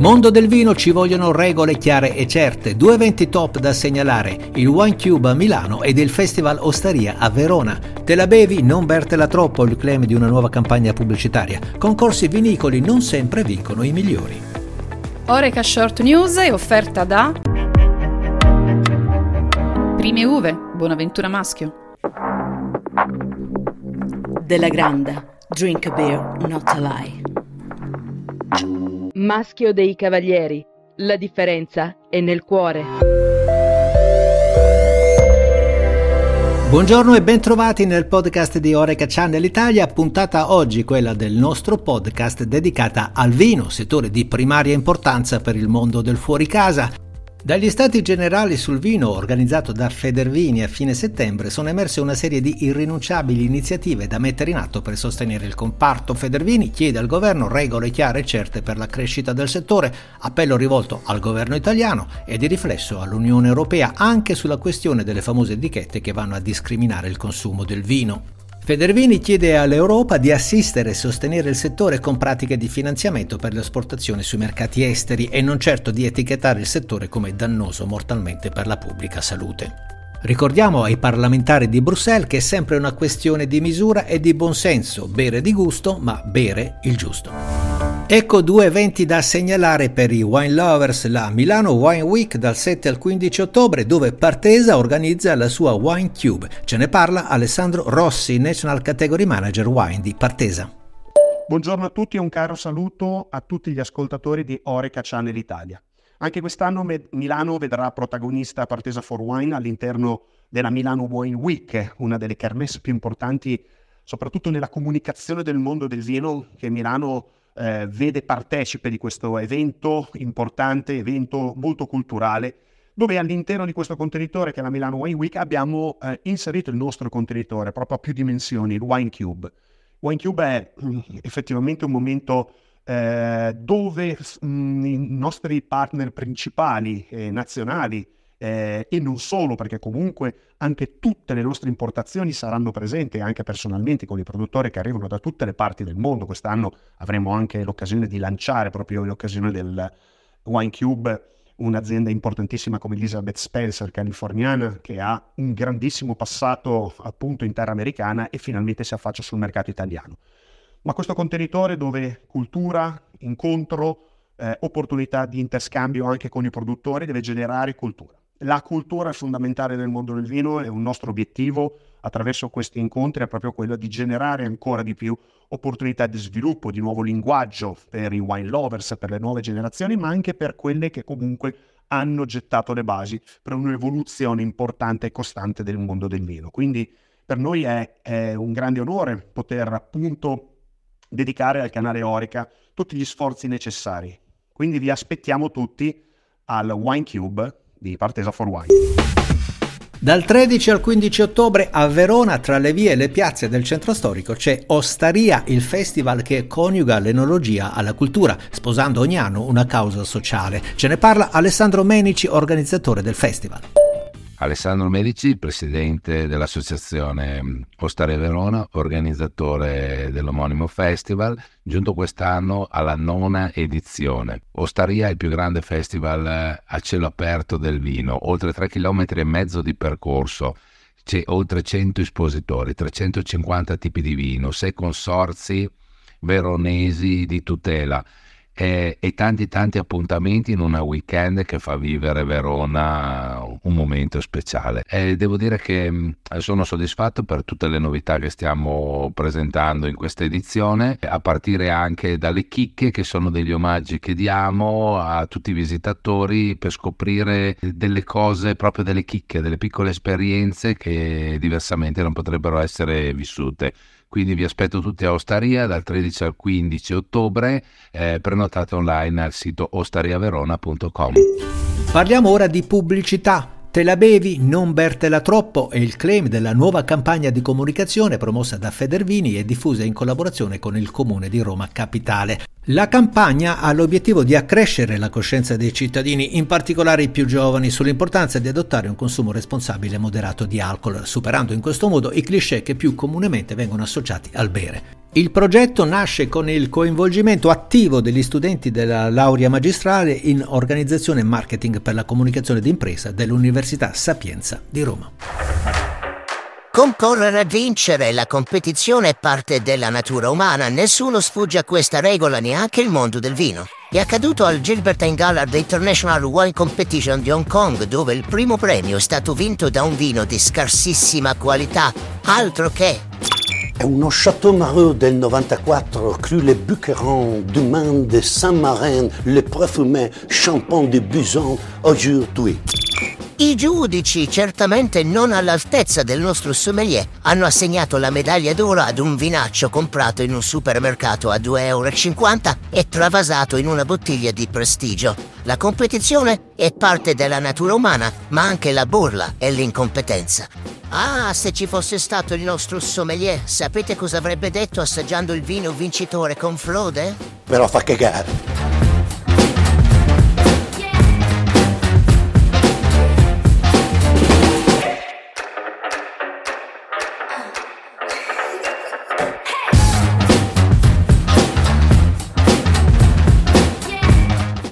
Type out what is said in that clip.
Mondo del vino ci vogliono regole chiare e certe, due eventi top da segnalare, il Wine Cube a Milano ed il Festival Osteria a Verona. Te la bevi, non bertela troppo, il claim di una nuova campagna pubblicitaria. Concorsi vinicoli non sempre vincono i migliori. Oreca Short News è offerta da Prime Uve, Buonaventura Maschio. Della Granda, drink a beer, not a lie. Maschio dei Cavalieri. La differenza è nel cuore. Buongiorno e bentrovati nel podcast di Oreca Channel Italia, puntata oggi quella del nostro podcast dedicata al vino, settore di primaria importanza per il mondo del fuori casa. Dagli stati generali sul vino organizzato da Federvini a fine settembre sono emerse una serie di irrinunciabili iniziative da mettere in atto per sostenere il comparto. Federvini chiede al governo regole chiare e certe per la crescita del settore, appello rivolto al governo italiano e di riflesso all'Unione Europea anche sulla questione delle famose etichette che vanno a discriminare il consumo del vino. Federvini chiede all'Europa di assistere e sostenere il settore con pratiche di finanziamento per l'esportazione sui mercati esteri e non certo di etichettare il settore come dannoso mortalmente per la pubblica salute. Ricordiamo ai parlamentari di Bruxelles che è sempre una questione di misura e di buonsenso, bere di gusto, ma bere il giusto. Ecco due eventi da segnalare per i wine lovers, la Milano Wine Week dal 7 al 15 ottobre dove Partesa organizza la sua Wine Cube. Ce ne parla Alessandro Rossi, National Category Manager Wine di Partesa. Buongiorno a tutti e un caro saluto a tutti gli ascoltatori di Oreca Channel Italia. Anche quest'anno Milano vedrà protagonista Partesa for Wine all'interno della Milano Wine Week, una delle kermesse più importanti soprattutto nella comunicazione del mondo del vino che Milano eh, vede partecipe di questo evento importante, evento molto culturale, dove all'interno di questo contenitore che è la Milano Wine Week abbiamo eh, inserito il nostro contenitore proprio a più dimensioni, il Wine Cube. Wine Cube è mm, effettivamente un momento eh, dove mh, mm, i nostri partner principali eh, nazionali eh, e non solo, perché comunque anche tutte le nostre importazioni saranno presenti anche personalmente con i produttori che arrivano da tutte le parti del mondo. Quest'anno avremo anche l'occasione di lanciare proprio in occasione del Wine Cube un'azienda importantissima come Elizabeth Spencer, californiana, che ha un grandissimo passato appunto in terra americana e finalmente si affaccia sul mercato italiano. Ma questo contenitore dove cultura, incontro, eh, opportunità di interscambio anche con i produttori deve generare cultura. La cultura è fondamentale nel mondo del vino e un nostro obiettivo attraverso questi incontri è proprio quello di generare ancora di più opportunità di sviluppo, di nuovo linguaggio per i wine lovers, per le nuove generazioni, ma anche per quelle che comunque hanno gettato le basi per un'evoluzione importante e costante del mondo del vino. Quindi per noi è, è un grande onore poter appunto dedicare al canale Orica tutti gli sforzi necessari. Quindi vi aspettiamo tutti al Wine Cube di Partesa for Wine. Dal 13 al 15 ottobre a Verona, tra le vie e le piazze del centro storico, c'è Ostaria, il festival che coniuga l'enologia alla cultura, sposando ogni anno una causa sociale. Ce ne parla Alessandro Menici, organizzatore del festival. Alessandro Medici, presidente dell'associazione Ostare Verona, organizzatore dell'omonimo festival, giunto quest'anno alla nona edizione. Ostaria è il più grande festival eh, a cielo aperto del vino, oltre 3 km e mezzo di percorso, c'è oltre 100 espositori, 350 tipi di vino, 6 consorzi veronesi di tutela e, e, tanti tanti appuntamenti in una weekend che fa vivere Verona un momento speciale. E devo dire che mm, sono soddisfatto per tutte le novità che stiamo presentando in questa edizione, a partire anche dalle chicche che sono degli omaggi che diamo a tutti i visitatori per scoprire delle cose, proprio delle chicche, delle piccole esperienze che diversamente non potrebbero essere vissute. Quindi vi aspetto tutti a Ostaria dal 13 al 15 ottobre, eh, prenotate online al sito ostariaverona.com. Parliamo ora di pubblicità. Te la bevi, non bertela troppo è il claim della nuova campagna di comunicazione promossa da Federvini e diffusa in collaborazione con il comune di Roma Capitale. La campagna ha l'obiettivo di accrescere la coscienza dei cittadini, in particolare i più giovani, sull'importanza di adottare un consumo responsabile e moderato di alcol, superando in questo modo i cliché che più comunemente vengono associati al bere. Il progetto nasce con il coinvolgimento attivo degli studenti della laurea magistrale in organizzazione e marketing per la comunicazione d'impresa dell'Università Sapienza di Roma. Concorrere a vincere, la competizione è parte della natura umana, nessuno sfugge a questa regola, neanche il mondo del vino. È accaduto al Gilbert Gallard International Wine Competition di Hong Kong, dove il primo premio è stato vinto da un vino di scarsissima qualità, altro che è uno Chateau Mareux del 94, cru le Buqueron, du Maine de Saint-Marin, le Parfumé, Champagne de Buson, aujourd'hui. I giudici, certamente non all'altezza del nostro sommelier, hanno assegnato la medaglia d'oro ad un vinaccio comprato in un supermercato a 2,50 euro e travasato in una bottiglia di prestigio. La competizione è parte della natura umana, ma anche la burla e l'incompetenza. Ah, se ci fosse stato il nostro sommelier, sapete cosa avrebbe detto assaggiando il vino vincitore con Frode? Però fa cagare.